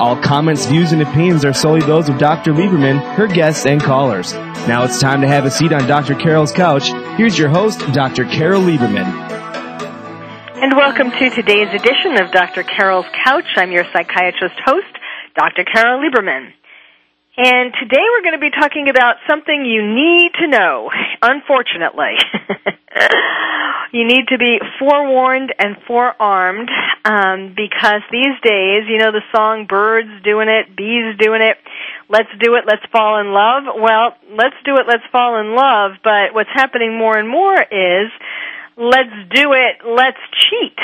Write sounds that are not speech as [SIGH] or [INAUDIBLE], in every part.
All comments, views, and opinions are solely those of Dr. Lieberman, her guests, and callers. Now it's time to have a seat on Dr. Carol's couch. Here's your host, Dr. Carol Lieberman. And welcome to today's edition of Dr. Carol's Couch. I'm your psychiatrist host, Dr. Carol Lieberman. And today we're going to be talking about something you need to know, unfortunately. [LAUGHS] you need to be forewarned and forearmed um, because these days, you know the song Birds Doing It, Bees Doing It, Let's Do It, Let's Fall in Love. Well, let's do it, let's fall in love, but what's happening more and more is let's do it, let's cheat.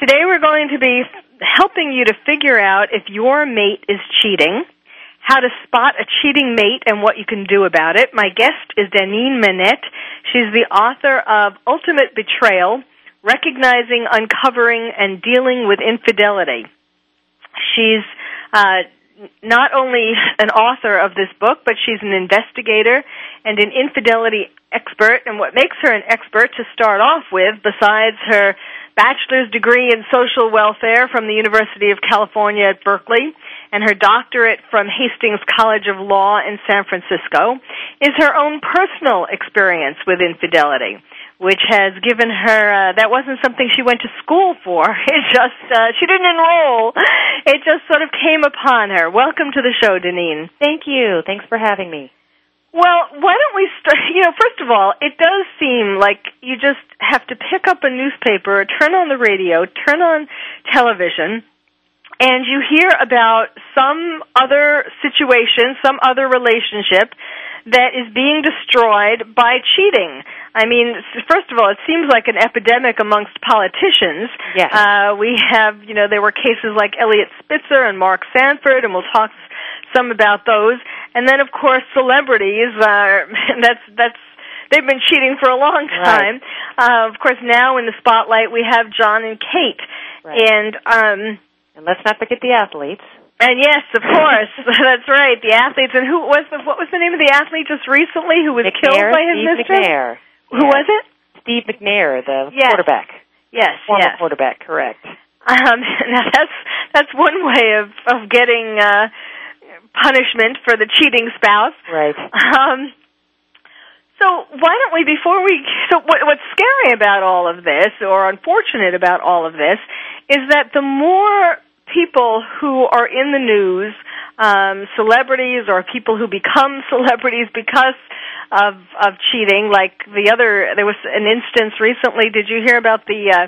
Today we're going to be helping you to figure out if your mate is cheating how to spot a cheating mate and what you can do about it. My guest is Danine Manette. She's the author of Ultimate Betrayal, Recognizing, Uncovering, and Dealing with Infidelity. She's uh, not only an author of this book, but she's an investigator and an infidelity expert. And what makes her an expert to start off with, besides her bachelor's degree in social welfare from the University of California at Berkeley, and her doctorate from Hastings College of Law in San Francisco is her own personal experience with infidelity which has given her uh, that wasn't something she went to school for. [LAUGHS] It just uh, she didn't enroll. It just sort of came upon her. Welcome to the show Danine. Thank you. Thanks for having me well, why don't we start? [LAUGHS] You know, first of all, it does seem like you just have to pick up a newspaper, turn on the radio, turn on television, and you hear about some other situation, some other relationship that is being destroyed by cheating. I mean, first of all, it seems like an epidemic amongst politicians. Yes. Uh, we have, you know, there were cases like Eliot Spitzer and Mark Sanford, and we'll talk some about those. And then, of course, celebrities. Uh, [LAUGHS] that's that's they've been cheating for a long time. Right. Uh, of course, now in the spotlight we have Jon and Kate, right. and um, and let's not forget the athletes. And yes, of course, [LAUGHS] [LAUGHS] that's right. The athletes, and who was the what was the name of the athlete just recently who was McNair, killed by his Steve mistress? McNair. Who yes. was it? Steve McNair, the yes. quarterback. Yes, former yes. quarterback, correct. Um, now that's that's one way of of getting uh, punishment for the cheating spouse. Right. Um, so why don't we, before we, so what, what's scary about all of this, or unfortunate about all of this, is that the more people who are in the news, um, celebrities or people who become [LAUGHS] celebrities because of of cheating. Like the other, there was an instance recently. Did you hear about the uh,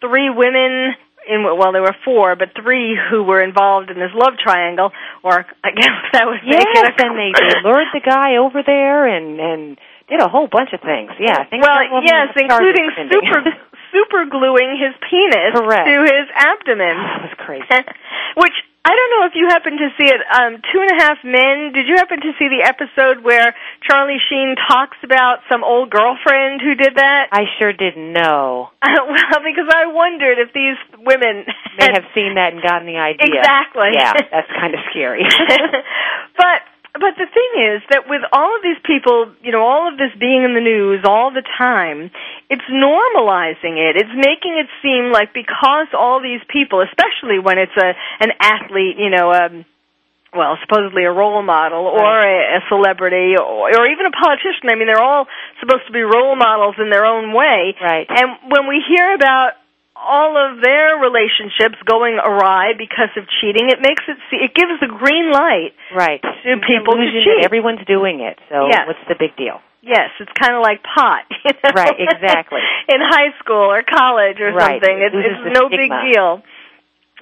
three women? In, well, there were four, but three who were involved in this love triangle, or I guess [LAUGHS] that was yes, a and they, they lured the guy over there and and did a whole bunch of things. Yeah, I think well, some of them yes, including super [LAUGHS] super gluing his penis Correct. to his abdomen. That was crazy. [LAUGHS] Which I don't know if you happen to see it. Um, Two and a Half Men. Did you happen to see the episode where Charlie Sheen talks about some old girlfriend who did that? I sure didn't know. [LAUGHS] well, because I wondered if these women May had have seen that and gotten the idea. Exactly. Yeah, that's kind of scary. [LAUGHS] [LAUGHS] but but the thing is that with all of these people, you know, all of this being in the news all the time, it's normalizing it. It's making it seem like because all these people, especially when it's a an athlete, you know, um well, supposedly a role model or Right. a, a celebrity or, or even a politician. I mean, they're all supposed to be role models in their own way. Right. And when we hear about all of their relationships going awry because of cheating, it makes it see, it gives the green light right. to people to cheat. everyone's doing it. So Yes. what's the big deal? Yes, it's kind of like pot. [LAUGHS] you know? Right, exactly. In high school or college or Right. something, It it's loses it's the no big deal.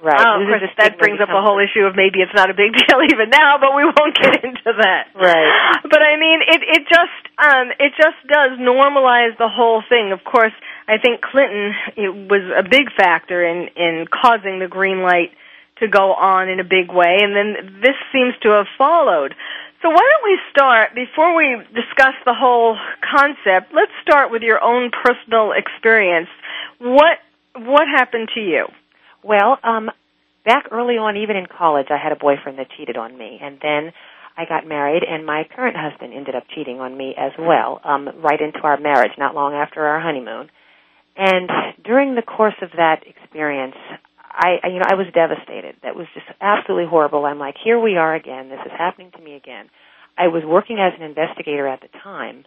Right. Oh, of course, that stigma, brings up a whole issue of maybe it's not a big [LAUGHS] deal even now, but we won't get into that. Right. But I mean, it it just um it just does normalize the whole thing. Of course, I think Clinton it was a big factor in in causing the green light to go on in a big way, and then this seems to have followed. So why don't we start before we discuss the whole concept? Let's start with your own personal experience. What what happened to you? Well, um, back early on, even in college, I had a boyfriend that cheated on me, and then I got married, and my current husband ended up cheating on me as well, um, right into our marriage, not long after our honeymoon. And during the course of that experience, I, I, you know, I was devastated. That was just absolutely horrible. I'm like, here we are again. This is happening to me again. I was working as an investigator at the time,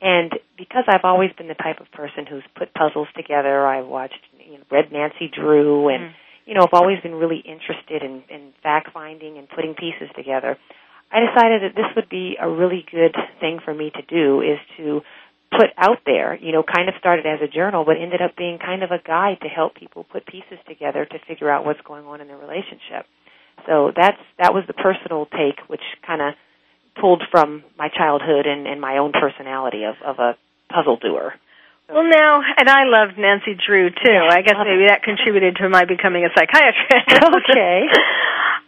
and because I've always been the type of person who's put puzzles together, I watched, you know, read Nancy Drew, and Mm. you know, I've always been really interested in, in fact finding and putting pieces together. I decided that this would be a really good thing for me to do is to put out there, you know, kind of started as a journal, but ended up being kind of a guide to help people put pieces together to figure out what's going on in their relationship. So that's that was the personal take, which kind of pulled from my childhood and, and my own personality of, of a puzzle doer. Well, now, and I loved Nancy Drew too. Yeah, I guess maybe that contributed to my becoming a psychiatrist. [LAUGHS] Okay.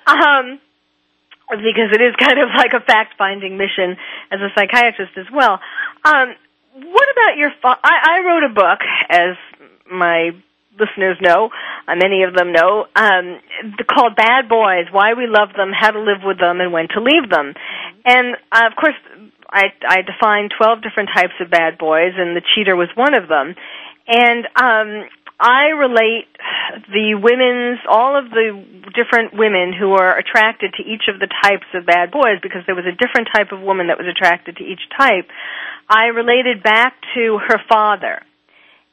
um, because it is kind of like a fact-finding mission as a psychiatrist as well. Um, what about your? Fa- I, I wrote a book, as my listeners know, uh, many of them know, um, called "Bad Boys: Why We Love Them, How to Live with Them, and When to Leave Them." And uh, of course, I, I defined 12 different types of bad boys, and the cheater was one of them. And um, I relate the women's, all of the different women who are attracted to each of the types of bad boys, because there was a different type of woman that was attracted to each type. I related back to her father.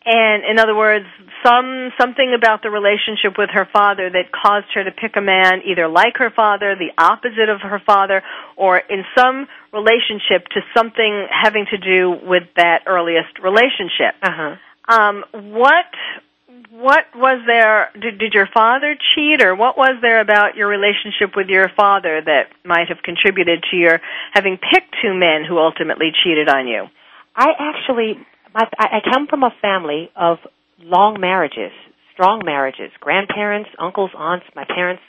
And in other words, some something about the relationship with her father that caused her to pick a man either like her father, the opposite of her father, or in some relationship to something having to do with that earliest relationship. Uh-huh. Um, what what was there? Did, did your father cheat, or what was there about your relationship with your father that might have contributed to your having picked two men who ultimately cheated on you? I actually, I I come from a family of long marriages, strong marriages. Grandparents, uncles, aunts. My parents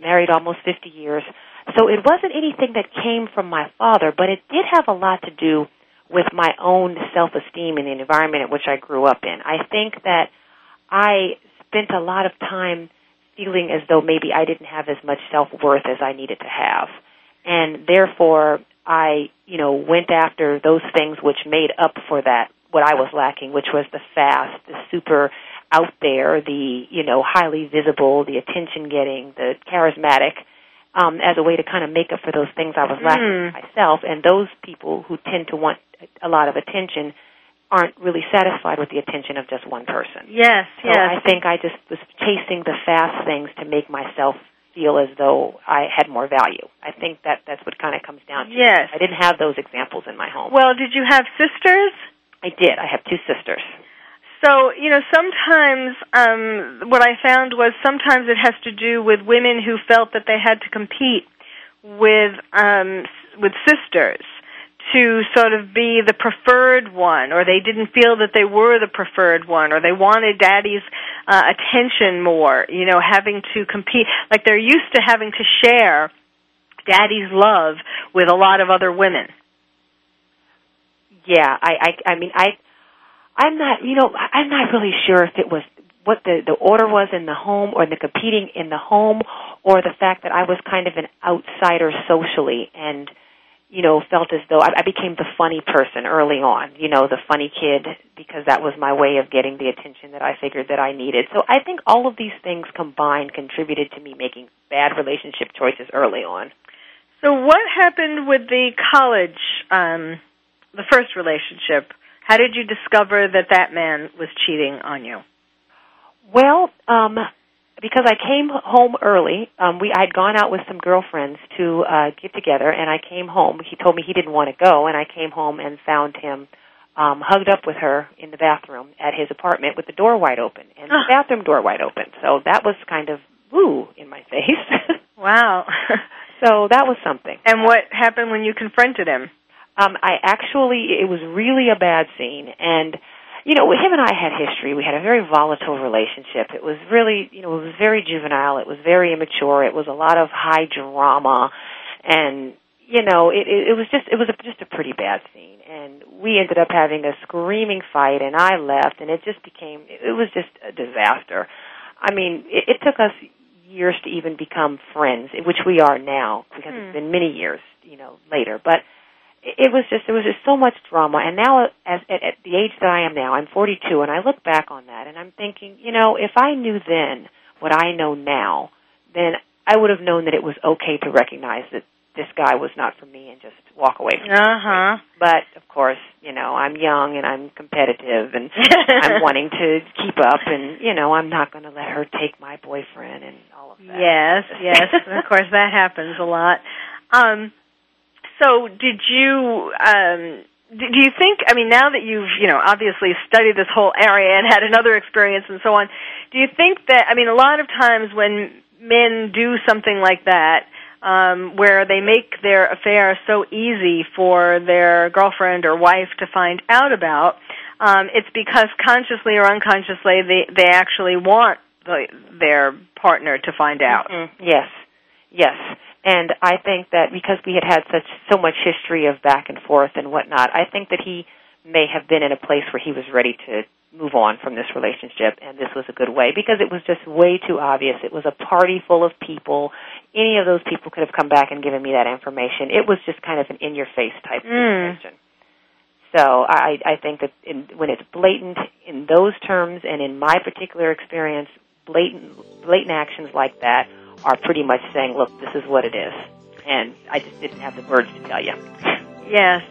married almost 50 years. So it wasn't anything that came from my father, but it did have a lot to do with my own self-esteem in the environment in which I grew up in. I think that I spent a lot of time feeling as though maybe I didn't have as much self-worth as I needed to have. And therefore, I, you know, went after those things which made up for that, what I was lacking, which was the fast, the super out there, the, you know, highly visible, the attention getting, the charismatic, um, as a way to kind of make up for those things I was lacking Mm. myself. And those people who tend to want a lot of attention aren't really satisfied with the attention of just one person. Yes, So I think I just was chasing the fast things to make myself feel as though I had more value. I think that that's what kind of comes down to. Yes. I didn't have those examples in my home. Well, did you have sisters? I did. I have two sisters. So, you know, sometimes um what I found was sometimes it has to do with women who felt that they had to compete with um with sisters to sort of be the preferred one or they didn't feel that they were the preferred one or they wanted daddy's uh, attention more, you know, having to compete like they're used to having to share daddy's love with a lot of other women. Yeah, I I I mean I I'm not, you know, I'm not really sure if it was what the the order was in the home or the competing in the home or the fact that I was kind of an outsider socially and you know, felt as though I, I became the funny person early on, you know, the funny kid, because that was my way of getting the attention that I figured that I needed. So I think all of these things combined contributed to me making bad relationship choices early on. So what happened with the college, um, the first relationship? How did you discover that that man was cheating on you? Well, um, because I came home early, um, we I'd gone out with some girlfriends to uh, get together, and I came home. He told me he didn't want to go, and I came home and found him um, hugged up with her in the bathroom at his apartment with the door wide open and the bathroom door wide open. So that was kind of woo. In my face. [LAUGHS] wow. so that was something. And what happened when you confronted him? Um, I actually, it was really a bad scene, and you know, him and I had history. We had a very volatile relationship. It was really, you know, it was very juvenile. It was very immature. It was a lot of high drama, and you know, it, it, it was just, it was a, just a pretty bad scene. And we ended up having a screaming fight, and I left, and it just became, it was just a disaster. I mean, it, it took us years to even become friends, which we are now because Hmm. it's been many years, you know, later. But it was just there was just so much drama and now as at, at the age that I am now I'm 42 and I look back on that and I'm thinking you know if I knew then what I know now then I would have known that it was okay to recognize that this guy was not for me and just walk away from him. Uh-huh. But of course, you know, I'm young and I'm competitive and [LAUGHS] I'm wanting to keep up and you know, I'm not going to let her take my boyfriend and all of that. Yes, yes. of course, that happens a lot. Um, so, did you? Um, do you think? I mean, now that you've you know obviously studied this whole area and had another experience and so on, do you think that? I mean, a lot of times when men do something like that. Um, where they make their affair so easy for their girlfriend or wife to find out about, um, it's because consciously or unconsciously they they actually want the, their partner to find out. Mhm. Yes, yes, and I think that because we had had such so much history of back and forth and whatnot, I think that he may have been in a place where he was ready to move on from this relationship, and this was a good way because it was just way too obvious. It was a party full of people. Any of those people could have come back and given me that information. It was just kind of an in-your-face type Mm. situation. So I, I think that in, when it's blatant in those terms, and in my particular experience, blatant blatant actions like that are pretty much saying, "Look, this is what it is," and I just didn't have the words to tell you. Yes.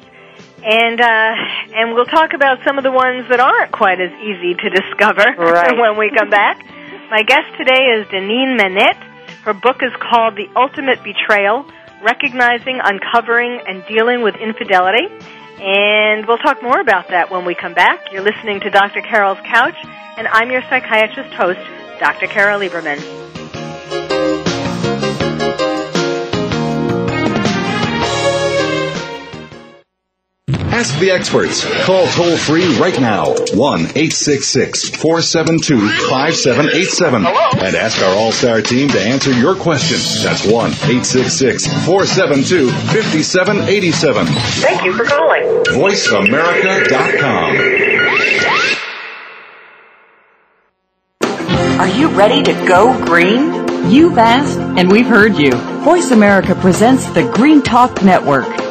And uh and we'll talk about some of the ones that aren't quite as easy to discover [LAUGHS] Right. when we come back. My guest today is Danine Manette. Her book is called The Ultimate Betrayal: Recognizing, Uncovering and Dealing with Infidelity. And we'll talk more about that when we come back. You're listening to Dr. Carol's Couch, and I'm your psychiatrist host, Dr. Carol Lieberman. Ask the experts. Call toll free right now 1 866 472 5787 and ask our All Star team to answer your question. That's 1 866 472 5787. Thank you for calling. VoiceAmerica.com. Are you ready to go green? You've asked, and we've heard you. Voice America presents the Green Talk Network.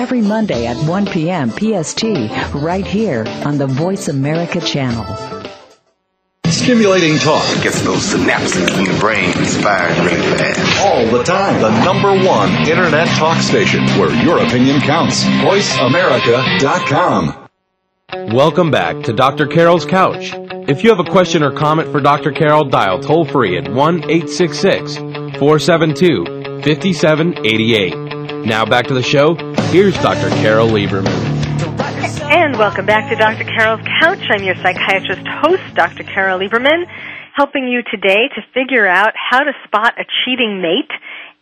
every Monday at 1 p.m. PST right here on the Voice America channel. Stimulating talk. Gets those synapses in the brain firing really fast. All the time. The number one internet talk station where your opinion counts. VoiceAmerica.com. Welcome back to Dr. Carol's Couch. If you have a question or comment for Dr. Carol, dial toll free at 1 866 472 5788. Now back to the show. Here's Dr. Carol Lieberman. And welcome back to Dr. Carol's Couch. I'm your psychiatrist host, Dr. Carol Lieberman, helping you today to figure out how to spot a cheating mate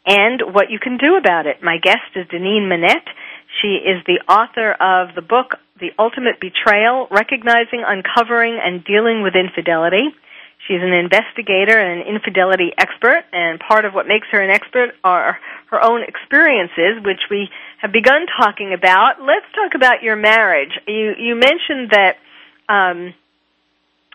and what you can do about it. My guest is Danine Manette. She is the author of the book, The Ultimate Betrayal, Recognizing, Uncovering, and Dealing with Infidelity. She's an investigator and an infidelity expert, and part of what makes her an expert are her own experiences, which we have begun talking about. Let's talk about your marriage. You you mentioned that um,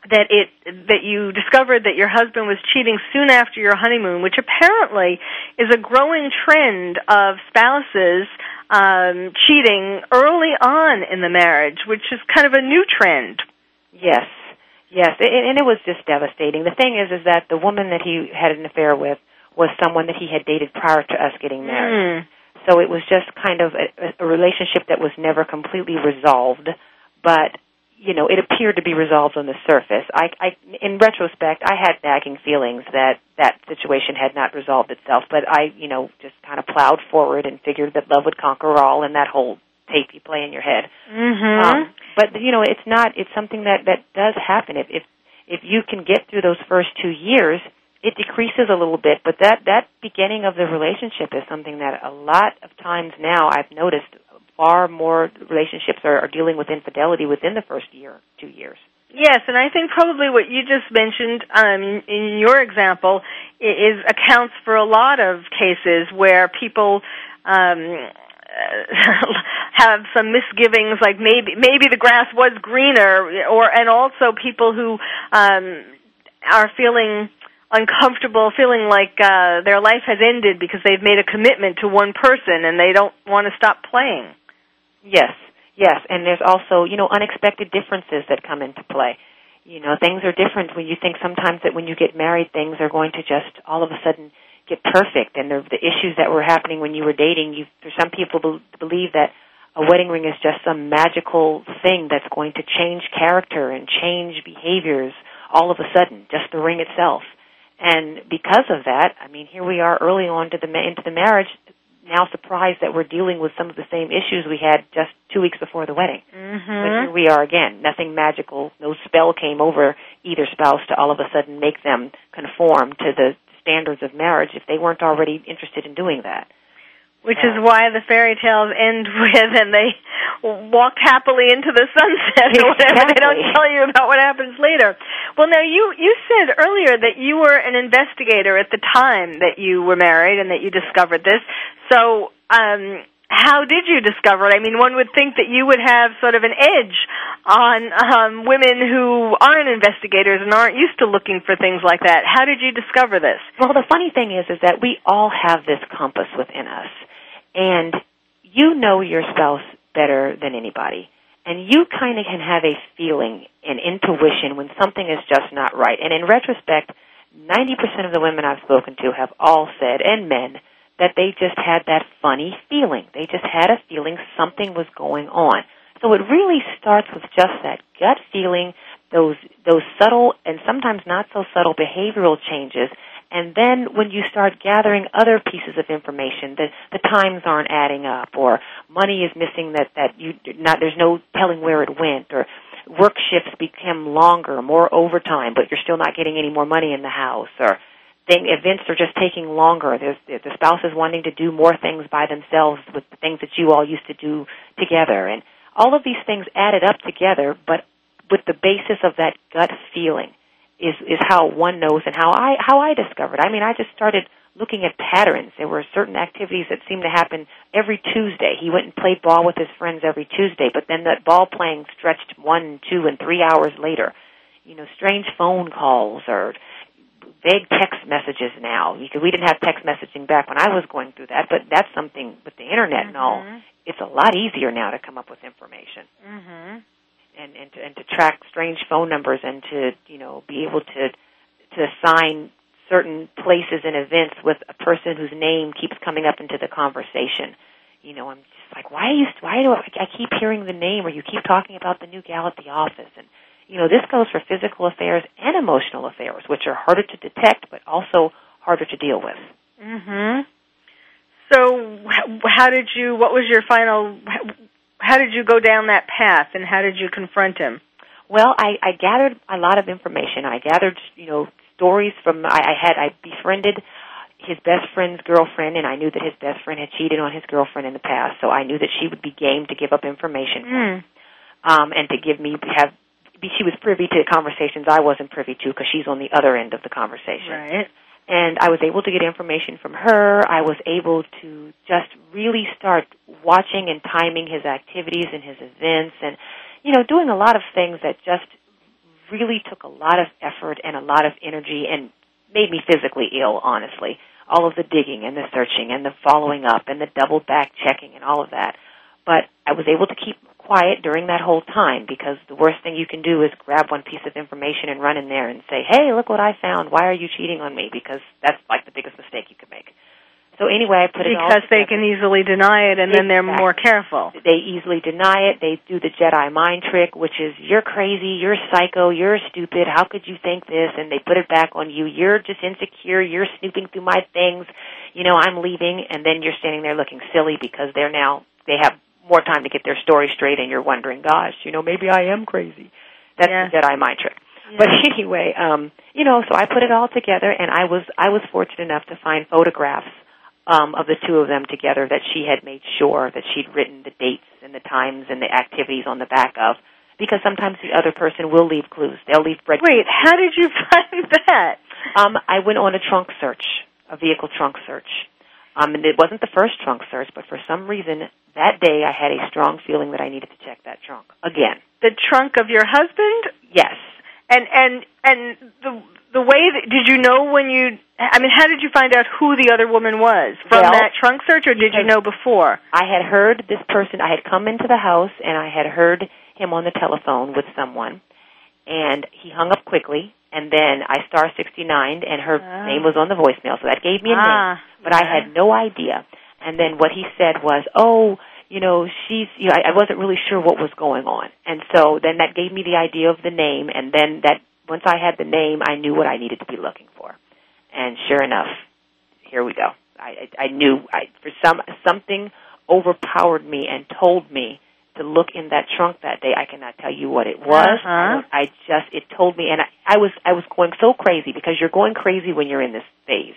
that it that you discovered that your husband was cheating soon after your honeymoon, which apparently is a growing trend of spouses um, cheating early on in the marriage, which is kind of a new trend. Yes, yes, and it was just devastating. The thing is, is that the woman that he had an affair with was someone that he had dated prior to us getting married. Mm. So it was just kind of a, a relationship that was never completely resolved, but you know, it appeared to be resolved on the surface. I, I, in retrospect, I had nagging feelings that that situation had not resolved itself, but I, you know, just kind of plowed forward and figured that love would conquer all, and that whole tape you play in your head. Mm-hmm. Um, but you know, it's not. It's something that that does happen. If if if you can get through those first two years, it decreases a little bit. But that that beginning of the relationship is something that a lot of times now I've noticed far more relationships are, are dealing with infidelity within the first year, two years. Yes, and I think probably what you just mentioned um, in your example is accounts for a lot of cases where people um, [LAUGHS] have some misgivings, like maybe maybe the grass was greener, or and also people who um, are feeling uncomfortable, feeling like uh, their life has ended because they've made a commitment to one person and they don't want to stop playing. Yes, yes, and there's also you know unexpected differences that come into play. You know, things are different when you think sometimes that when you get married, things are going to just all of a sudden get perfect, and the, the issues that were happening when you were dating. You, for some people, be, believe that a wedding ring is just some magical thing that's going to change character and change behaviors all of a sudden, just the ring itself. And because of that, I mean, here we are early on to the into the marriage, now surprised that we're dealing with some of the same issues we had just two weeks before the wedding. Mm-hmm. But here we are again. Nothing magical. No spell came over either spouse to all of a sudden make them conform to the standards of marriage if they weren't already interested in doing that. Which is why the fairy tales end [LAUGHS] with and they walk happily into the sunset or whatever. They don't tell you about what happens later. Well, now you you said earlier that you were an investigator at the time that you were married and that you discovered this. So, um how did you discover it? I mean, one would think that you would have sort of an edge on um, women who aren't investigators and aren't used to looking for things like that. How did you discover this? Well, the funny thing is, is that we all have this compass within us, and you know your spouse better than anybody, and you kind of can have a feeling, an intuition when something is just not right. And in retrospect, ninety percent of the women I've spoken to have all said, and men, that they just had that funny feeling. They just had a feeling something was going on. So it really starts with just that gut feeling, those those subtle and sometimes not so subtle behavioral changes, And then when you start gathering other pieces of information, the the times aren't adding up, or money is missing that that you not there's no telling where it went, or work shifts become longer, more overtime, but you're still not getting any more money in the house, or thing, events are just taking longer. There's the spouse is wanting to do more things by themselves with the things that you all used to do together, and all of these things added up together, but with the basis of that gut feeling is is how one knows and how I how I discovered. I mean, I just started looking at patterns. There were certain activities that seemed to happen every Tuesday. He went and played ball with his friends every Tuesday, but then that ball playing stretched one, two, and three hours later. You know, strange phone calls or vague text messages now because we didn't have text messaging back when I was going through that, but that's something with the internet mm-hmm. and all. It's a lot easier now to come up with information. Mm-hmm and and to, and to track strange phone numbers and to you know be able to to assign certain places and events with a person whose name keeps coming up into the conversation. You know, I'm just like, why are you? Why do I, I keep hearing the name, or you keep talking about the new gal at the office? And you know, this goes for physical affairs and emotional affairs, which are harder to detect, but also harder to deal with. Mhm. So, how did you? What was your final? how did you go down that path and how did you confront him? Well, I, I gathered a lot of information. I gathered, you know, stories from I, I had I befriended his best friend's girlfriend and I knew that his best friend had cheated on his girlfriend in the past, so I knew that she would be game to give up information. Mm. Um and to give me have she was privy to conversations I wasn't privy to because she's on the other end of the conversation. Right and I was able to get information from her. I was able to just really start watching and timing his activities and his events and you know doing a lot of things that just really took a lot of effort and a lot of energy and made me physically ill honestly all of the digging and the searching and the following up and the double back checking and all of that but I was able to keep quiet during that whole time because the worst thing you can do is grab one piece of information and run in there and say, "Hey, look what I found. Why are you cheating on me?" Because that's like the biggest mistake you could make. So anyway, I put it all because they can easily deny it, and exactly. then they're more careful. They easily deny it. They do the Jedi mind trick, which is you're crazy, you're psycho, you're stupid. How could you think this? And they put it back on you. You're just insecure. You're snooping through my things. You know, I'm leaving, and then you're standing there looking silly because they're now they have more time to get their story straight and you're wondering, gosh, you know, maybe I am crazy. That's yeah. the Jedi mind trick. Yeah. But [LAUGHS] anyway, um, you know, so I put it all together and I was I was fortunate enough to find photographs um of the two of them together that she had made sure that she'd written the dates and the times and the activities on the back of because sometimes the other person will leave clues. They'll leave bread. Wait, how did you [LAUGHS] find that? Um, I went on a trunk search, a vehicle trunk search. Um, and it wasn't the first trunk search, but for some reason that day I had a strong feeling that I needed to check that trunk again. The trunk of your husband? Yes. And and and the the way that did you know when you I mean how did you find out who the other woman was from Well, that trunk search or did you know before? I had heard this person. I had come into the house and I had heard him on the telephone with someone, and he hung up quickly. And then I star sixty nine, and her Ah. name was on the voicemail, so that gave me a name. Ah, But I had no idea. And then what he said was, "Oh, you know, she's." You know, I, I wasn't really sure what was going on, and so then that gave me the idea of the name. And then that once I had the name, I knew what I needed to be looking for. And sure enough, here we go. I, I, I knew I, for some something overpowered me and told me to look in that trunk that day. I cannot tell you what it was. Uh-huh. I, just it told me, and I, I was I was going so crazy because you're going crazy when you're in this phase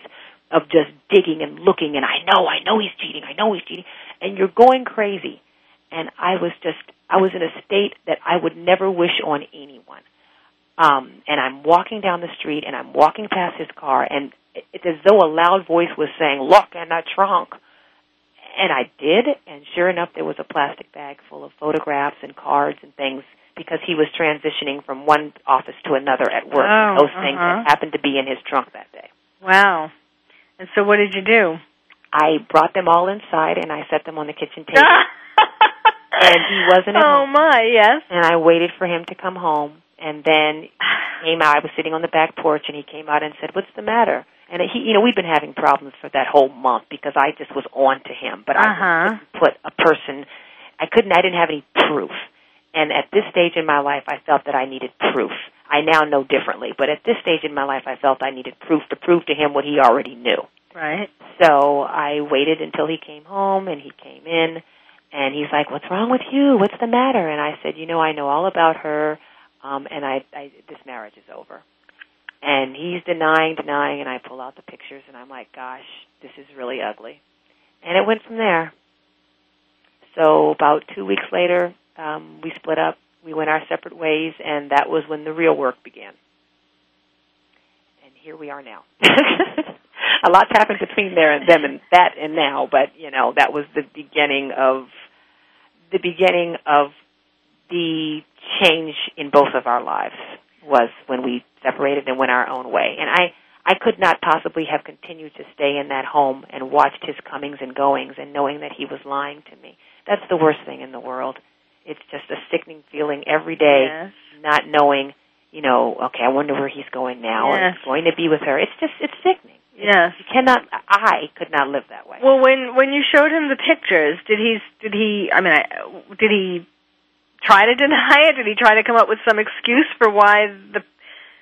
of just digging and looking, and I know, I know he's cheating, I know he's cheating, and you're going crazy. And I was just I was in a state that I would never wish on anyone. Um, and I'm walking down the street, and I'm walking past his car, and it- it's as though a loud voice was saying, "Look in that trunk." And I did, and sure enough, there was a plastic bag full of photographs and cards and things because he was transitioning from one office to another at work. Oh, Those things uh-huh. had happened to be in his trunk that day. Wow. And so what did you do? I brought them all inside and I set them on the kitchen [LAUGHS] table. and he wasn't at Oh home. my, yes. And I waited for him to come home, and then came out. I was sitting on the back porch, and he came out and said, "What's the matter?" And he, you know, we've been having problems for that whole month because I just was on to him, but Uh-huh. I couldn't put a person. I couldn't. I didn't have any proof. And at this stage in my life, I felt that I needed proof. I now know differently. But at this stage in my life, I felt I needed proof to prove to him what he already knew. Right. So I waited until he came home, and he came in, and he's like, "What's wrong with you? What's the matter?" And I said, "You know, I know all about her, um, and I, I this marriage is over." And he's denying, denying, and I pull out the pictures, and I'm like, "Gosh, this is really ugly." And it went from there. So about two weeks later, um, we split up. We went our separate ways, and that was when the real work began. And here we are now. [LAUGHS] a lot's happened between there and them and that and now, but you know that was the beginning of the beginning of the change in both of our lives was when we separated and went our own way. And I I could not possibly have continued to stay in that home and watched his comings and goings and knowing that he was lying to me. That's the worst thing in the world. It's just a sickening feeling every day, Yes. not knowing, you know, okay, I wonder where he's going now Yes. he's going to be with her. It's just it's sickening. Yes. You cannot I could not live that way. Well, when when you showed him the pictures, did he did he? I mean, I, did he try to deny it? Did he try to come up with some excuse for why the?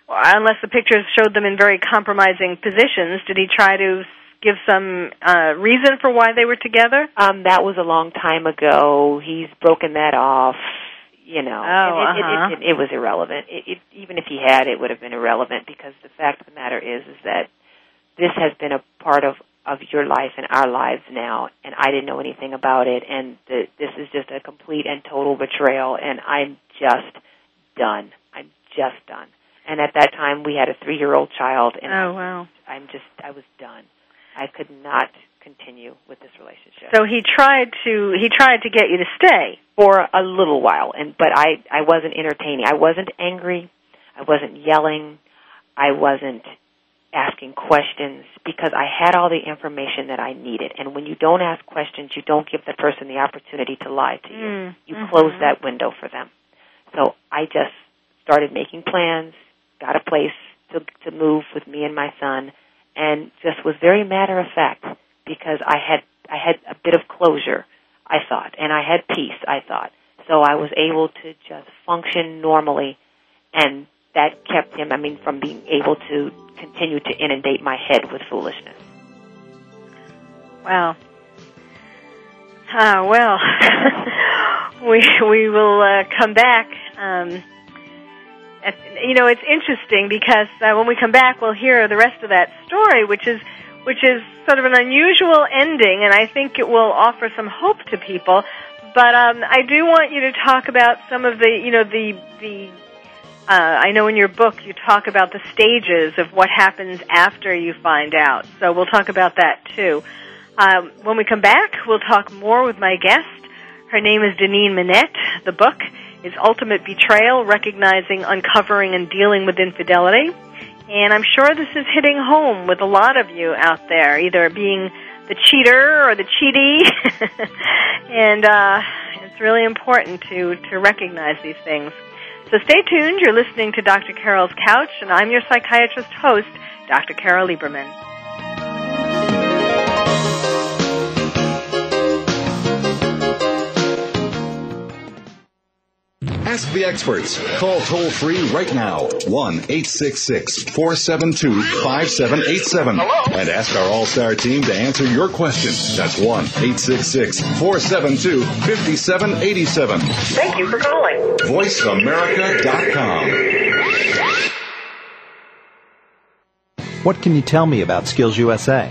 Unless the pictures showed them in very compromising positions, did he try to give some uh, reason for why they were together? Um, that was a long time ago. He's broken that off. You know, Oh, it, uh-huh. it, it, it, was irrelevant. It, it, even if he had, it would have been irrelevant because the fact of the matter is, is that this has been a part of of your life and our lives now, and I didn't know anything about it, and the, this is just a complete and total betrayal, and I'm just done. I'm just done. And at that time, we had a three year old child, and Oh wow! I'm just I was done. I could not continue with this relationship So he tried to he tried to get you to stay. for a little while and but I I wasn't entertaining. I wasn't angry. I wasn't yelling. I wasn't asking questions because I had all the information that I needed. And when you don't ask questions, you don't give the person the opportunity to lie to you. Mm, You mhm. close that window for them. So I just started making plans, got a place to to move with me and my son, and just was very matter of fact because I had I had a bit of closure, I thought, and I had peace, I thought. So I was able to just function normally, and that kept him, I mean, from being able to continue to inundate my head with foolishness. Wow. Ah, well, [LAUGHS] we we will uh, come back. Um, you know, it's interesting because uh, when we come back, we'll hear the rest of that story, which is which is sort of an unusual ending, and I think it will offer some hope to people. But um, I do want you to talk about some of the, you know, the the. Uh, I know in your book you talk about the stages of what happens after you find out. So we'll talk about that too. Um, when we come back, we'll talk more with my guest. Her name is Danine Manette. The book is Ultimate Betrayal, Recognizing, Uncovering, and Dealing with Infidelity. And I'm sure this is hitting home with a lot of you out there, either being the cheater or the cheatee. [LAUGHS] and uh, it's really important to, to recognize these things. So stay tuned. You're listening to Dr. Carol's Couch, and I'm your psychiatrist host, Dr. Carol Lieberman. The experts. Call toll free right now 1 866 472 5787 and ask our All Star team to answer your question. That's 1 866 472 5787. Thank you for calling. VoiceAmerica.com. What can you tell me about Skills USA?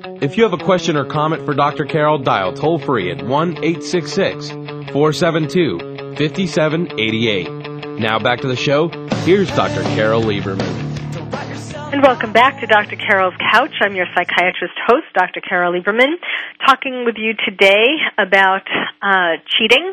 If you have a question or comment for Dr. Carol, dial toll free at 1 866 472 5788. Now back to the show. Here's Dr. Carol Lieberman. And welcome back to Dr. Carol's Couch. I'm your psychiatrist host, Dr. Carol Lieberman, talking with you today about uh, cheating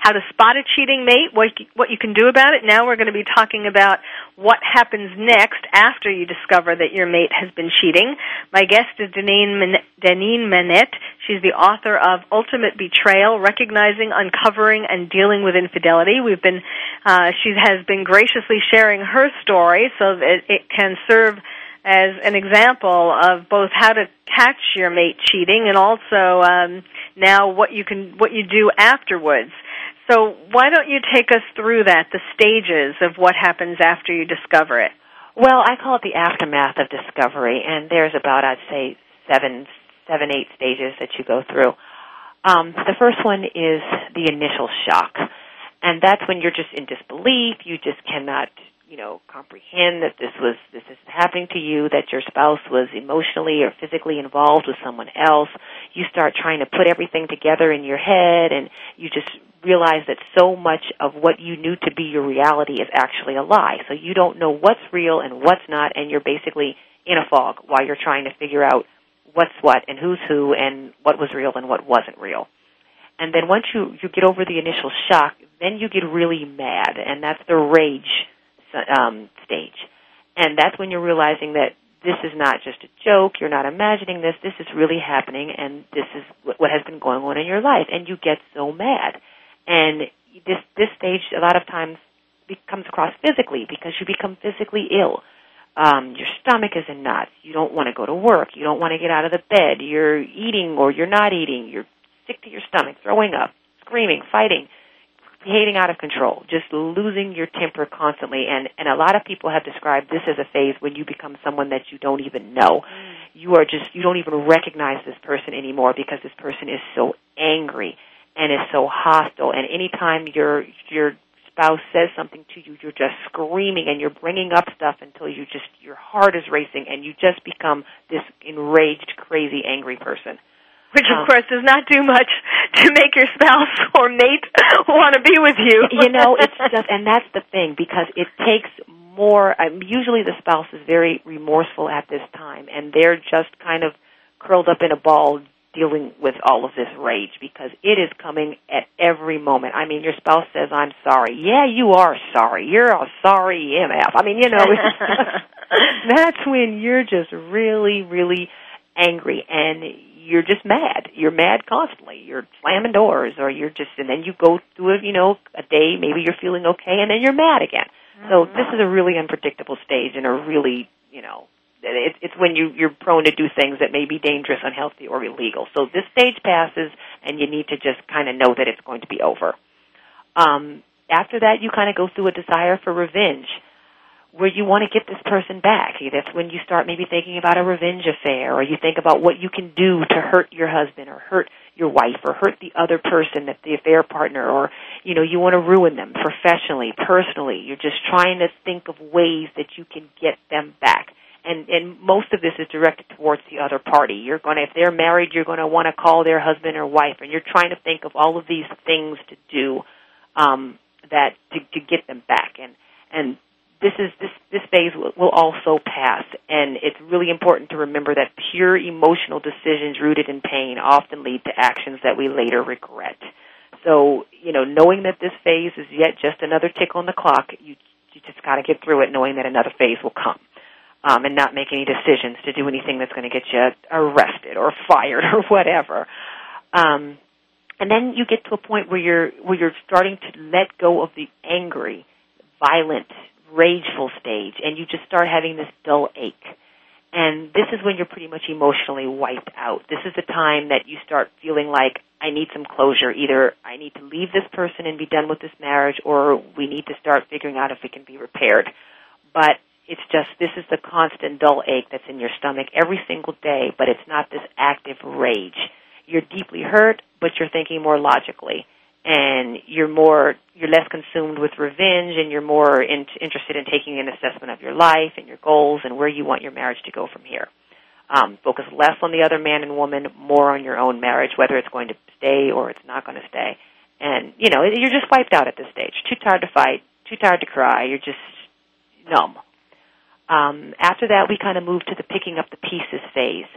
how to spot a cheating mate, what what you can do about it. Now we're going to be talking about what happens next after you discover that your mate has been cheating. My guest is Danine Manette. She's the author of Ultimate Betrayal: Recognizing, Uncovering, and Dealing with Infidelity. We've been uh, she has been graciously sharing her story so that it can serve as an example of both how to catch your mate cheating and also um, now what you can what you do afterwards. So why don't you take us through that, the stages of what happens after you discover it? Well, I call it the aftermath of discovery, and there's about, I'd say, seven, seven, eight stages that you go through. Um, the first one is the initial shock, and that's when you're just in disbelief. You just cannot, you know, comprehend that this was this is happening to you. That your spouse was emotionally or physically involved with someone else. You start trying to put everything together in your head, and you just realize that so much of what you knew to be your reality is actually a lie. So you don't know what's real and what's not, and you're basically in a fog while you're trying to figure out what's what and who's who and what was real and what wasn't real. And then once you, you get over the initial shock, then you get really mad, and that's the rage um, stage. And that's when you're realizing that this is not just a joke, you're not imagining this, this is really happening, and this is what has been going on in your life. And you get so mad and this this stage a lot of times comes across physically because you become physically ill. Um, your stomach is in knots. You don't want to go to work. You don't want to get out of the bed. You're eating or you're not eating. You're sick to your stomach, throwing up, screaming, fighting, behaving out of control, just losing your temper constantly. And and a lot of people have described this as a phase when you become someone that you don't even know. Mm. You are just you don't even recognize this person anymore because this person is so angry and is so hostile. And anytime your your spouse says something to you, you're just screaming and you're bringing up stuff until you just your heart is racing and you just become this enraged, crazy, angry person. Which of um, course does not do much [LAUGHS] to make your spouse [LAUGHS] or mate [LAUGHS] want to be with you. you know, it's just, and that's the thing because it takes more. Um, usually, the spouse is very remorseful at this time, and they're just kind of curled up in a ball, dealing with all of this rage because it is coming at every moment. I mean, your spouse says, I'm sorry. Yeah, you are sorry. You're a sorry MF. I mean, you know, that's when you're just really, really angry and you're just mad. You're mad constantly. You're slamming doors or you're just, and then you go through a, you know, a day, maybe you're feeling okay, and then you're mad again. So this is a really unpredictable stage and a really, you know, it, it's when you, you're prone to do things that may be dangerous, unhealthy, or illegal. So this stage passes, and you need to just kind of know that it's going to be over. Um, after that, you kind of go through a desire for revenge where you want to get this person back. That's when you start maybe thinking about a revenge affair, or you think about what you can do to hurt your husband, or hurt your wife, or hurt the other person, that the affair partner, or you know you want to ruin them professionally, personally. You're just trying to think of ways that you can get them back. And and most of this is directed towards the other party. You're going to, if they're married, you're going to want to call their husband or wife, and you're trying to think of all of these things to do um, that to, to get them back. And and this is this this phase will, will also pass. And it's really important to remember that pure emotional decisions rooted in pain often lead to actions that we later regret. So you know knowing that this phase is yet just another tick on the clock you you just got to get through it knowing that another phase will come um, and not make any decisions to do anything that's going to get you arrested or fired [LAUGHS] or whatever. Um, and then you get to a point where you're where you're starting to let go of the angry violent rageful stage and you just start having this dull ache. And this is when you're pretty much emotionally wiped out. This is the time that you start feeling like I need some closure. Either I need to leave this person and be done with this marriage or we need to start figuring out if it can be repaired. But it's just this is the constant dull ache that's in your stomach every single day, but it's not this active rage. You're deeply hurt, but you're thinking more logically and you're more you're less consumed with revenge and you're more in, interested in taking an assessment of your life and your goals and where you want your marriage to go from here. Um, focus less on the other man and woman, more on your own marriage, whether it's going to stay or it's not going to stay. And you know you're just wiped out at this stage. Too tired to fight, too tired to cry. You're just numb. Um, after that, we kind of move to the picking up the pieces phase,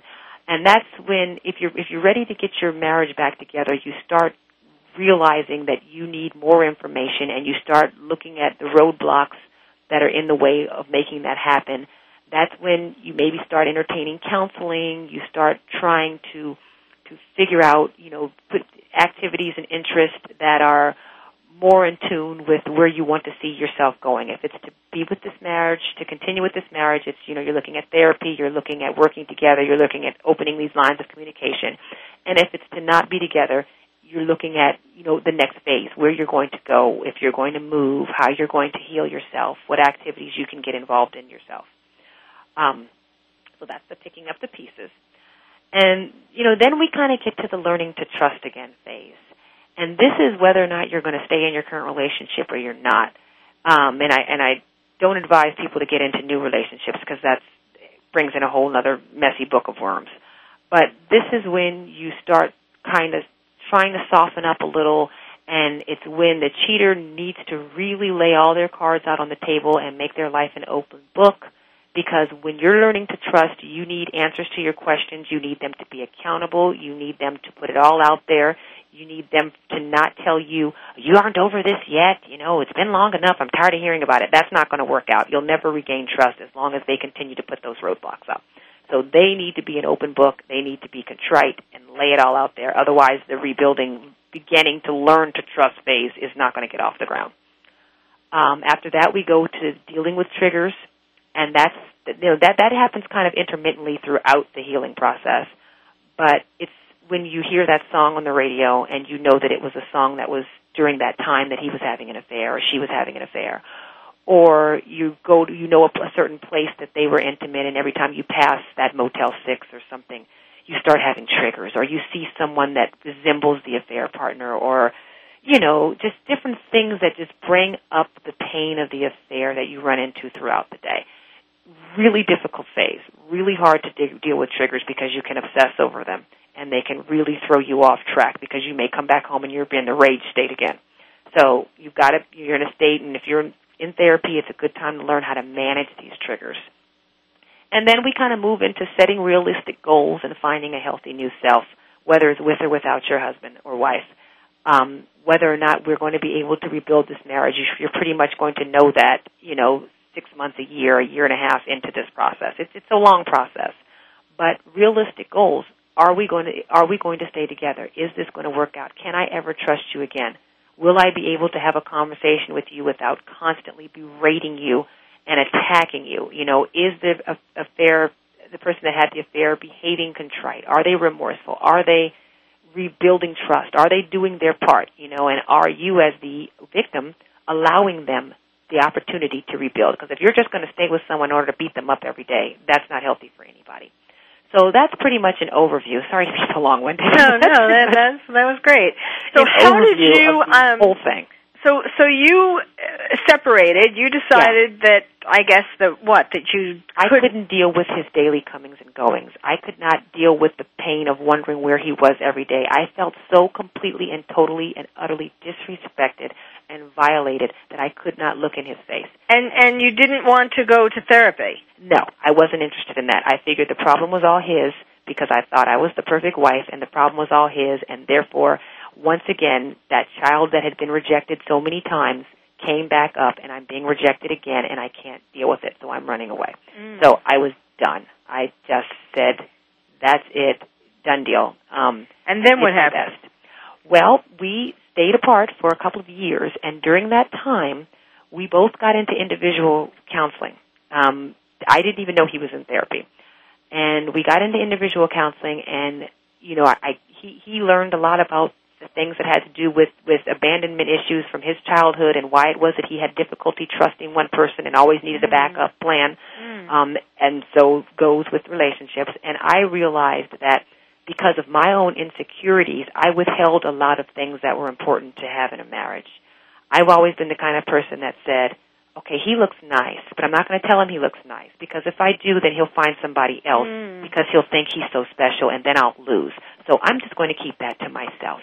and that's when if you're if you're ready to get your marriage back together, you start realizing that you need more information and you start looking at the roadblocks that are in the way of making that happen, that's when you maybe start entertaining counseling, you start trying to to figure out, you know, put activities and interests that are more in tune with where you want to see yourself going. If it's to be with this marriage, to continue with this marriage, it's, you know, you're looking at therapy, you're looking at working together, you're looking at opening these lines of communication. And if it's to not be together, you're looking at, you know, the next phase, where you're going to go, if you're going to move, how you're going to heal yourself, what activities you can get involved in yourself. Um, so that's the picking up the pieces. And, you know, then we kind of get to the learning to trust again phase. And this is whether or not you're going to stay in your current relationship or you're not. Um, and I, and I don't advise people to get into new relationships because that brings in a whole other messy book of worms. But this is when you start kind of trying to soften up a little and it's when the cheater needs to really lay all their cards out on the table and make their life an open book because when you're learning to trust, you need answers to your questions. You need them to be accountable. You need them to put it all out there. You need them to not tell you, you aren't over this yet. You know, it's been long enough. I'm tired of hearing about it. That's not going to work out. You'll never regain trust as long as they continue to put those roadblocks up. So they need to be an open book. They need to be contrite and lay it all out there. Otherwise, the rebuilding, beginning to learn to trust phase is not going to get off the ground. Um, after that, we go to dealing with triggers, and that's you know that that happens kind of intermittently throughout the healing process. But it's when you hear that song on the radio and you know that it was a song that was during that time that he was having an affair or she was having an affair, or you go to you know a, a certain place that they were intimate and every time you pass that motel 6 or something you start having triggers or you see someone that resembles the affair partner or you know just different things that just bring up the pain of the affair that you run into throughout the day. Really difficult phase. Really hard to de- deal with triggers because you can obsess over them and they can really throw you off track because you may come back home and you're in the rage state again. So you've got to you're in a state and if you're in therapy, it's a good time to learn how to manage these triggers. And then we kind of move into setting realistic goals and finding a healthy new self, whether it's with or without your husband or wife. Um, whether or not we're going to be able to rebuild this marriage, you're pretty much going to know that, you know, six months, a year, a year and a half into this process. It's, it's a long process. But realistic goals, are we going to, are we going to stay together? Is this going to work out? Can I ever trust you again? Will I be able to have a conversation with you without constantly berating you and attacking you? You know, is the affair, the person that had the affair behaving contrite? Are they remorseful? Are they rebuilding trust? Are they doing their part? You know, and are you as the victim allowing them the opportunity to rebuild? Because if you're just going to stay with someone in order to beat them up every day, that's not healthy for anybody. So that's pretty much an overview. Sorry to be so long-winded. No, no, that [LAUGHS] that was great. So how did you um, whole thing? So so you uh, separated. You decided yeah. that I guess the what that you I couldn't deal with his daily comings and goings. I could not deal with the pain of wondering where he was every day. I felt so completely and totally and utterly disrespected and violated that I could not look in his face. And and you didn't want to go to therapy? No, I wasn't interested in that. I figured the problem was all his because I thought I was the perfect wife and the problem was all his and therefore once again that child that had been rejected so many times came back up and I'm being rejected again and I can't deal with it so I'm running away. Mm. So I was done. I just said that's it, done deal. Um and then what happened? Best. Well, we stayed apart for a couple of years, and during that time, we both got into individual counseling. Um, I didn't even know he was in therapy, and we got into individual counseling. And you know, I, he he learned a lot about the things that had to do with with abandonment issues from his childhood and why it was that he had difficulty trusting one person and always needed mm-hmm. a backup plan. Mm. Um, and so goes with relationships. And I realized that because of my own insecurities, I withheld a lot of things that were important to have in a marriage. I've always been the kind of person that said, okay, he looks nice, but I'm not going to tell him he looks nice because if I do, then he'll find somebody else mm. because he'll think he's so special and then I'll lose. So I'm just going to keep that to myself.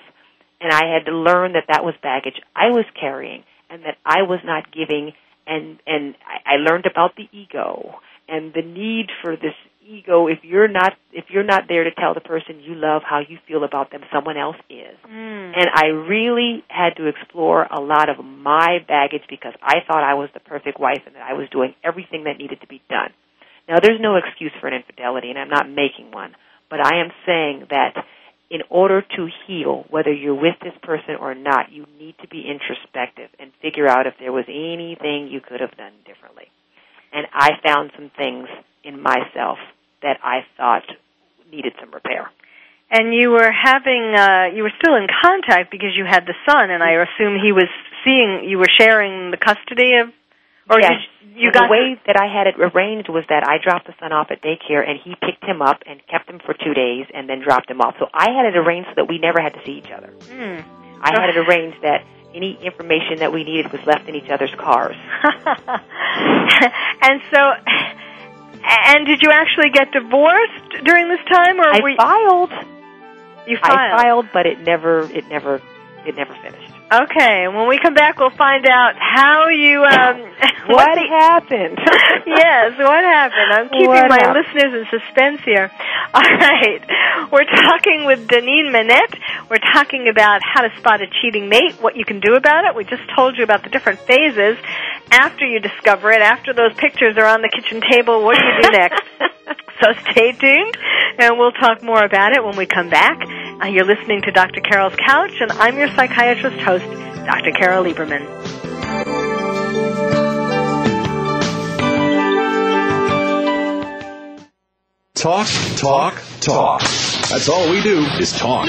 And I had to learn that that was baggage I was carrying and that I was not giving and and I, I learned about the ego and the need for this ego. If you're not if you're not there to tell the person you love how you feel about them someone else is. Mm. and i really had to explore a lot of my baggage because i thought i was the perfect wife and that i was doing everything that needed to be done. Now there's no excuse for an infidelity and i'm not making one but i am saying that in order to heal whether you're with this person or not you need to be introspective and figure out if there was anything you could have done differently and i found some things in myself that I thought needed some repair. And you were having, uh, you were still in contact because you had the son, and I assume he was seeing, you were sharing the custody of, or yes. you, you the got way that I had it arranged was that I dropped the son off at daycare, and he picked him up and kept him for two days, and then dropped him off. So I had it arranged so that we never had to see each other. Hmm. I had it arranged that any information that we needed was left in each other's cars. [LAUGHS] and so and did you actually get divorced during this time, or I were you... filed? You filed. I filed, but it never, it never, it never finished. Okay, when we come back, we'll find out how you. Um, [LAUGHS] what, what happened? [LAUGHS] yes, what happened? I'm keeping What my happened? listeners in suspense here. [LAUGHS] All right, we're talking with Danine Manette. We're talking about how to spot a cheating mate, what you can do about it. We just told you about the different phases after you discover it. After those pictures are on the kitchen table, what do you do next? So stay tuned, and we'll talk more about it when we come back. Uh, you're listening to Dr. Carol's Couch, and I'm your psychiatrist host, Dr. Carol Lieberman. Talk, talk, talk. That's all we do is talk.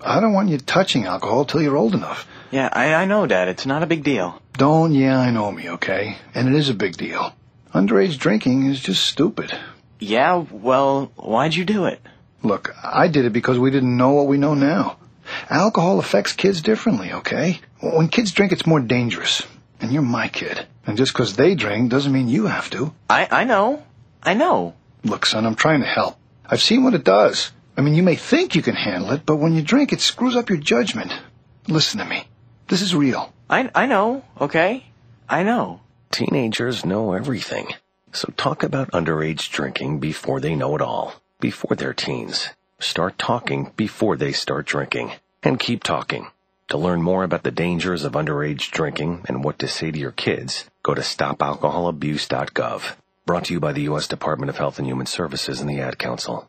I don't want you touching alcohol till you're old enough. Yeah, I, I know, Dad. It's not a big deal. Don't yeah, I know me, okay? And it is a big deal. Underage drinking is just stupid. Yeah, well, why'd you do it? Look, I did it because we didn't know what we know now. Alcohol affects kids differently, okay? When kids drink, it's more dangerous. And you're my kid. And just because they drink doesn't mean you have to. I, I know. I know. Look, son, I'm trying to help. I've seen what it does. I mean, you may think you can handle it, but when you drink, it screws up your judgment. Listen to me. This is real. I, I know, okay? I know. Teenagers know everything. So talk about underage drinking before they know it all. Before they're teens. Start talking before they start drinking. And keep talking. To learn more about the dangers of underage drinking and what to say to your kids, go to stopalcoholabuse.gov. Brought to you by the U.S. Department of Health and Human Services and the Ad Council.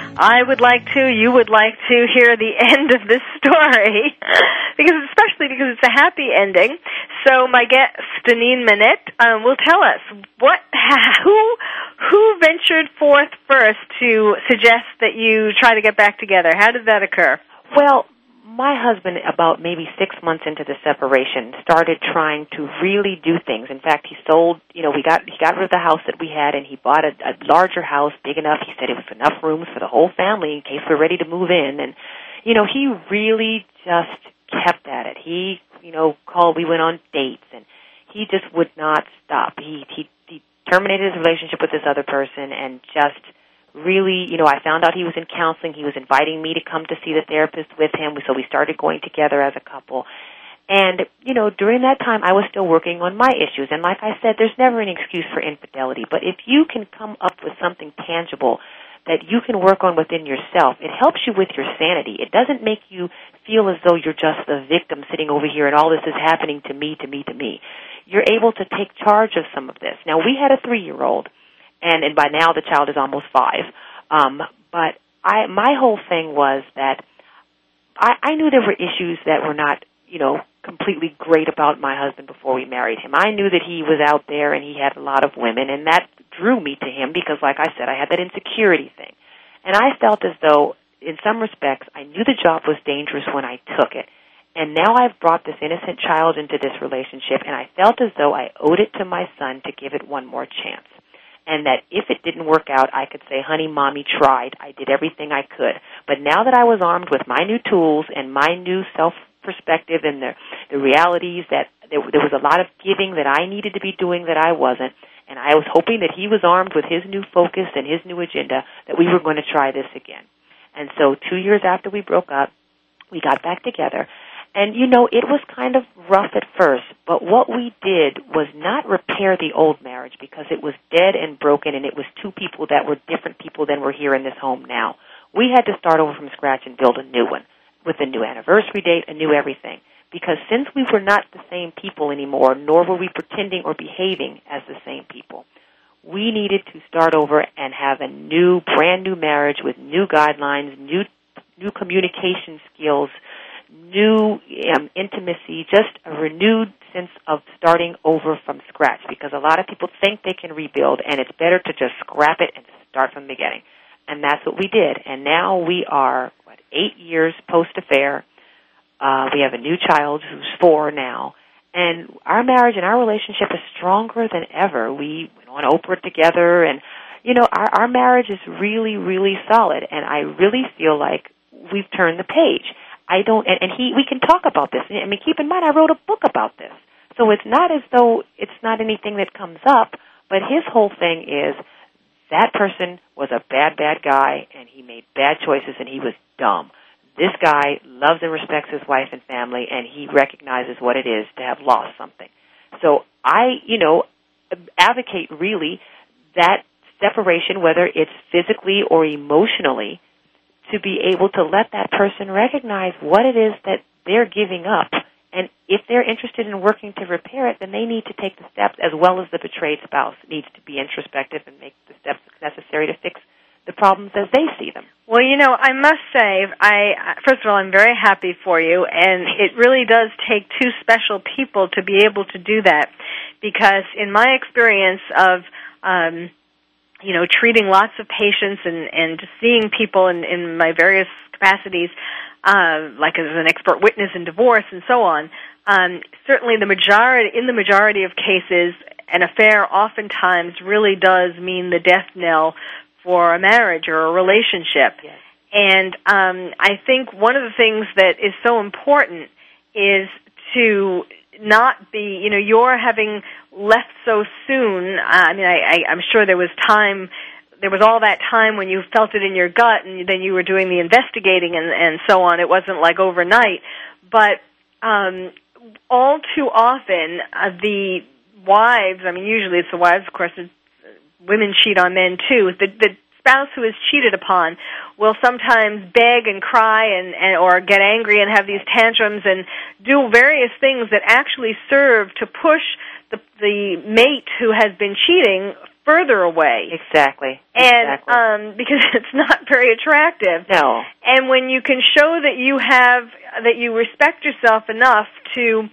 I would like to, you would like to hear the [LAUGHS] end of this story, [LAUGHS] because especially because it's a happy ending. So my guest, Danine Manette, um, will tell us what, [LAUGHS] who, who ventured forth first to suggest that you try to get back together. How did that occur? Well, my husband, about maybe six months into the separation, started trying to really do things. In fact, he sold. You know, we got he got rid of the house that we had, and he bought a, a larger house, big enough. He said it was enough rooms for the whole family in case we're ready to move in. And you know, he really just kept at it. He, you know, called. We went on dates, and he just would not stop. He he, he terminated his relationship with this other person, and just really, you know, I found out he was in counseling. He was inviting me to come to see the therapist with him. So we started going together as a couple. And, you know, during that time I was still working on my issues. And like I said, there's never an excuse for infidelity. But if you can come up with something tangible that you can work on within yourself, it helps you with your sanity. It doesn't make you feel as though you're just the victim sitting over here and all this is happening to me, to me, to me. You're able to take charge of some of this. Now we had a three year old and and by now the child is almost five. Um, but I my whole thing was that I, I knew there were issues that were not you know completely great about my husband before we married him. I knew that he was out there and he had a lot of women, and that drew me to him because, like I said, I had that insecurity thing, and I felt as though, in some respects, I knew the job was dangerous when I took it. And now I've brought this innocent child into this relationship, and I felt as though I owed it to my son to give it one more chance and that if it didn't work out, I could say, honey, mommy tried. I did everything I could. But now that I was armed with my new tools and my new self perspective and the, the realities that there, there was a lot of giving that I needed to be doing that I wasn't, and I was hoping that he was armed with his new focus and his new agenda, that we were going to try this again. And so two years after we broke up, we got back together, and you know, it was kind of rough at first, but what we did was not repair the old marriage because it was dead and broken and it was two people that were different people than were here in this home now. We had to start over from scratch and build a new one with a new anniversary date, a new everything. Because since we were not the same people anymore, nor were we pretending or behaving as the same people, we needed to start over and have a new, brand new marriage with new guidelines, new, new communication skills, new um, intimacy, just a renewed sense of starting over from scratch. Because a lot of people think they can rebuild, and it's better to just scrap it and start from the beginning. And that's what we did. And now we are what eight years post affair. Uh, we have a new child who's four now, and our marriage and our relationship is stronger than ever. We went on Oprah together, and you know our our marriage is really really solid. And I really feel like we've turned the page. I don't, and, and he, we can talk about this. I mean, keep in mind, I wrote a book about this. So it's not as though it's not anything that comes up, but his whole thing is that person was a bad, bad guy and he made bad choices and he was dumb. This guy loves and respects his wife and family and he recognizes what it is to have lost something. So I, you know, advocate really that separation, whether it's physically or emotionally, to be able to let that person recognize what it is that they're giving up. And if they're interested in working to repair it, then they need to take the steps as well as the betrayed spouse needs to be introspective and make the steps necessary to fix the problems as they see them. Well, you know, I must say, I first of all, I'm very happy for you, and it really does take two special people to be able to do that, because in my experience of um, you know, treating lots of patients and, and just seeing people in, in my various capacities, uh, like as an expert witness in divorce and so on, um, certainly the majority, in the majority of cases, an affair oftentimes really does mean the death knell for a marriage or a relationship. Yes. And um, I think one of the things that is so important is to not be, you know, you're having left so soon. Uh, I mean, I, I, I'm sure there was time, there was all that time when you felt it in your gut and then you were doing the investigating and, and so on. It wasn't like overnight. But, um, all too often, uh, the wives, I mean, usually it's the wives, of course, it's, women cheat on men too. The, the spouse who is cheated upon will sometimes beg and cry and, and or get angry and have these tantrums and do various things that actually serve to push the the mate who has been cheating further away. Exactly. And exactly. um [LAUGHS] because it's not very attractive. No. And when you can show that you have that you respect yourself enough to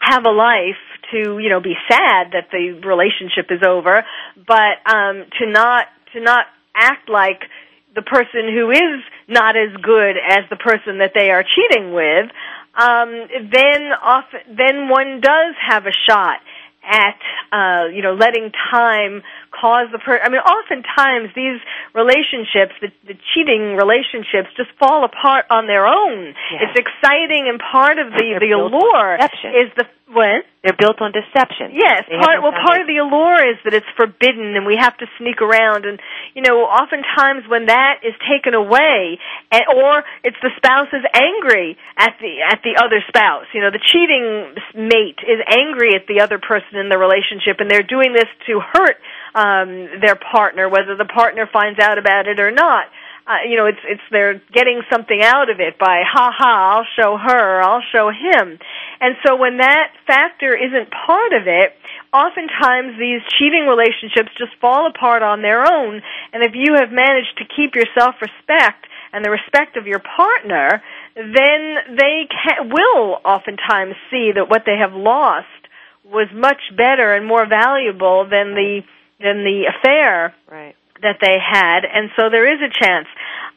have a life to you know be sad that the relationship is over but um to not to not act like the person who is not as good as the person that they are cheating with, um, then often, then one does have a shot at uh, you know letting time cause the per. I mean, oftentimes these relationships, the, the cheating relationships, just fall apart on their own. Yes. It's exciting, and part of the They're the allure is the what? They're built on deception. Yes, They part well part of the allure is that it's forbidden and we have to sneak around and you know, oftentimes when that is taken away and or it's the spouse is angry at the at the other spouse. You know, the cheating mate is angry at the other person in the relationship and they're doing this to hurt um their partner whether the partner finds out about it or not uh, you know, it's it's they're getting something out of it by ha ha, I'll show her, I'll show him. And so when that factor isn't part of it, oftentimes these cheating relationships just fall apart on their own. And if you have managed to keep your self-respect and the respect of your partner, then they will oftentimes see that what they have lost was much better and more valuable than the than the affair Right. that they had, and so there is a chance.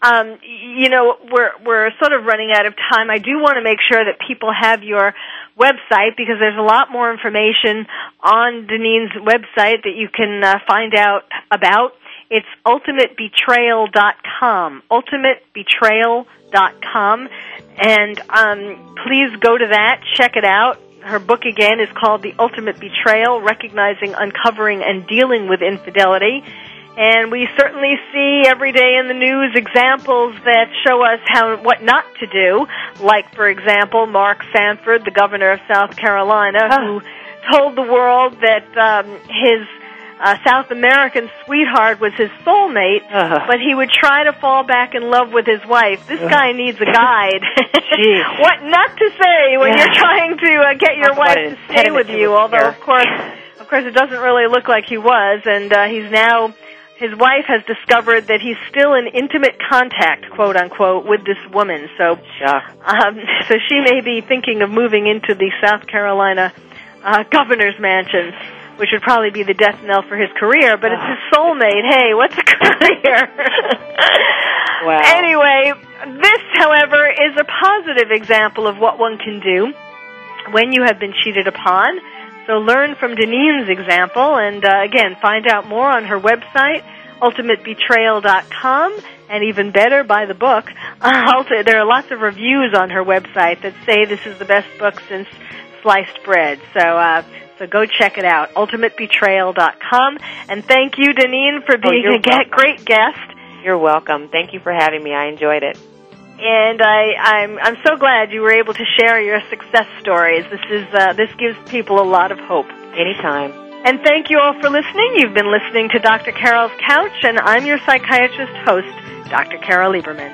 Um, you know, we're we're sort of running out of time. I do want to make sure that people have your website because there's a lot more information on Danine's website that you can uh, find out about. It's ultimatebetrayal.com. Ultimatebetrayal.com, and um, please go to that. Check it out. Her book again is called The Ultimate Betrayal: Recognizing, Uncovering, and Dealing with Infidelity. And we certainly see every day in the news examples that show us how what not to do. Like, for example, Mark Sanford, the governor of South Carolina, who told the world that um, his uh, South American sweetheart was his soulmate, but he would try to fall back in love with his wife. This guy needs a guide. [LAUGHS] [LAUGHS] what not to say when Yeah. you're trying to uh, get your about wife to stay with you. Although, pair. of course, of course, it doesn't really look like he was, and uh, he's now his wife has discovered that he's still in intimate contact, quote unquote, with this woman. So, um, so she may be thinking of moving into the South Carolina uh, governor's mansion, which would probably be the death knell for his career. But it's his soulmate. Hey, what's a [LAUGHS] career? [LAUGHS] Wow. Anyway, this, however, is a positive example of what one can do when you have been cheated upon. So learn from Danine's example, and uh, again, find out more on her website, ultimatebetrayal.com, and even better, buy the book. [LAUGHS] Uh, there are lots of reviews on her website that say this is the best book since sliced bread. So, uh, so go check it out, ultimatebetrayal.com. And thank you, Danine, for being you're a welcome. great guest. You're welcome. Thank you for having me. I enjoyed it. and I, I'm I'm so glad you were able to share your success stories. This is uh, this gives people a lot of hope. Anytime. And thank you all for listening. You've been listening to Dr. Carol's Couch, and I'm your psychiatrist host, Dr. Carol Lieberman.